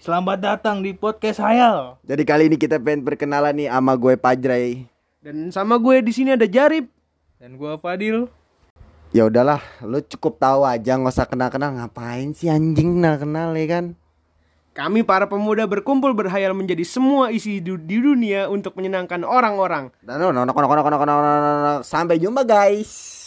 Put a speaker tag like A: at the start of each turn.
A: Selamat datang di podcast Hayal.
B: Jadi kali ini kita pengen perkenalan nih sama gue Pajrai.
C: Dan sama gue di sini ada Jarib.
A: Dan gua Fadil.
B: Ya udahlah, lu cukup tahu aja nggak usah kenal-kenal ngapain sih anjing kenal-kenal ya kan?
C: Kami para pemuda berkumpul berhayal menjadi semua isi du- di dunia untuk menyenangkan orang-orang.
B: Dan no, no, no, no, no, no, no, no, no. sampai jumpa guys.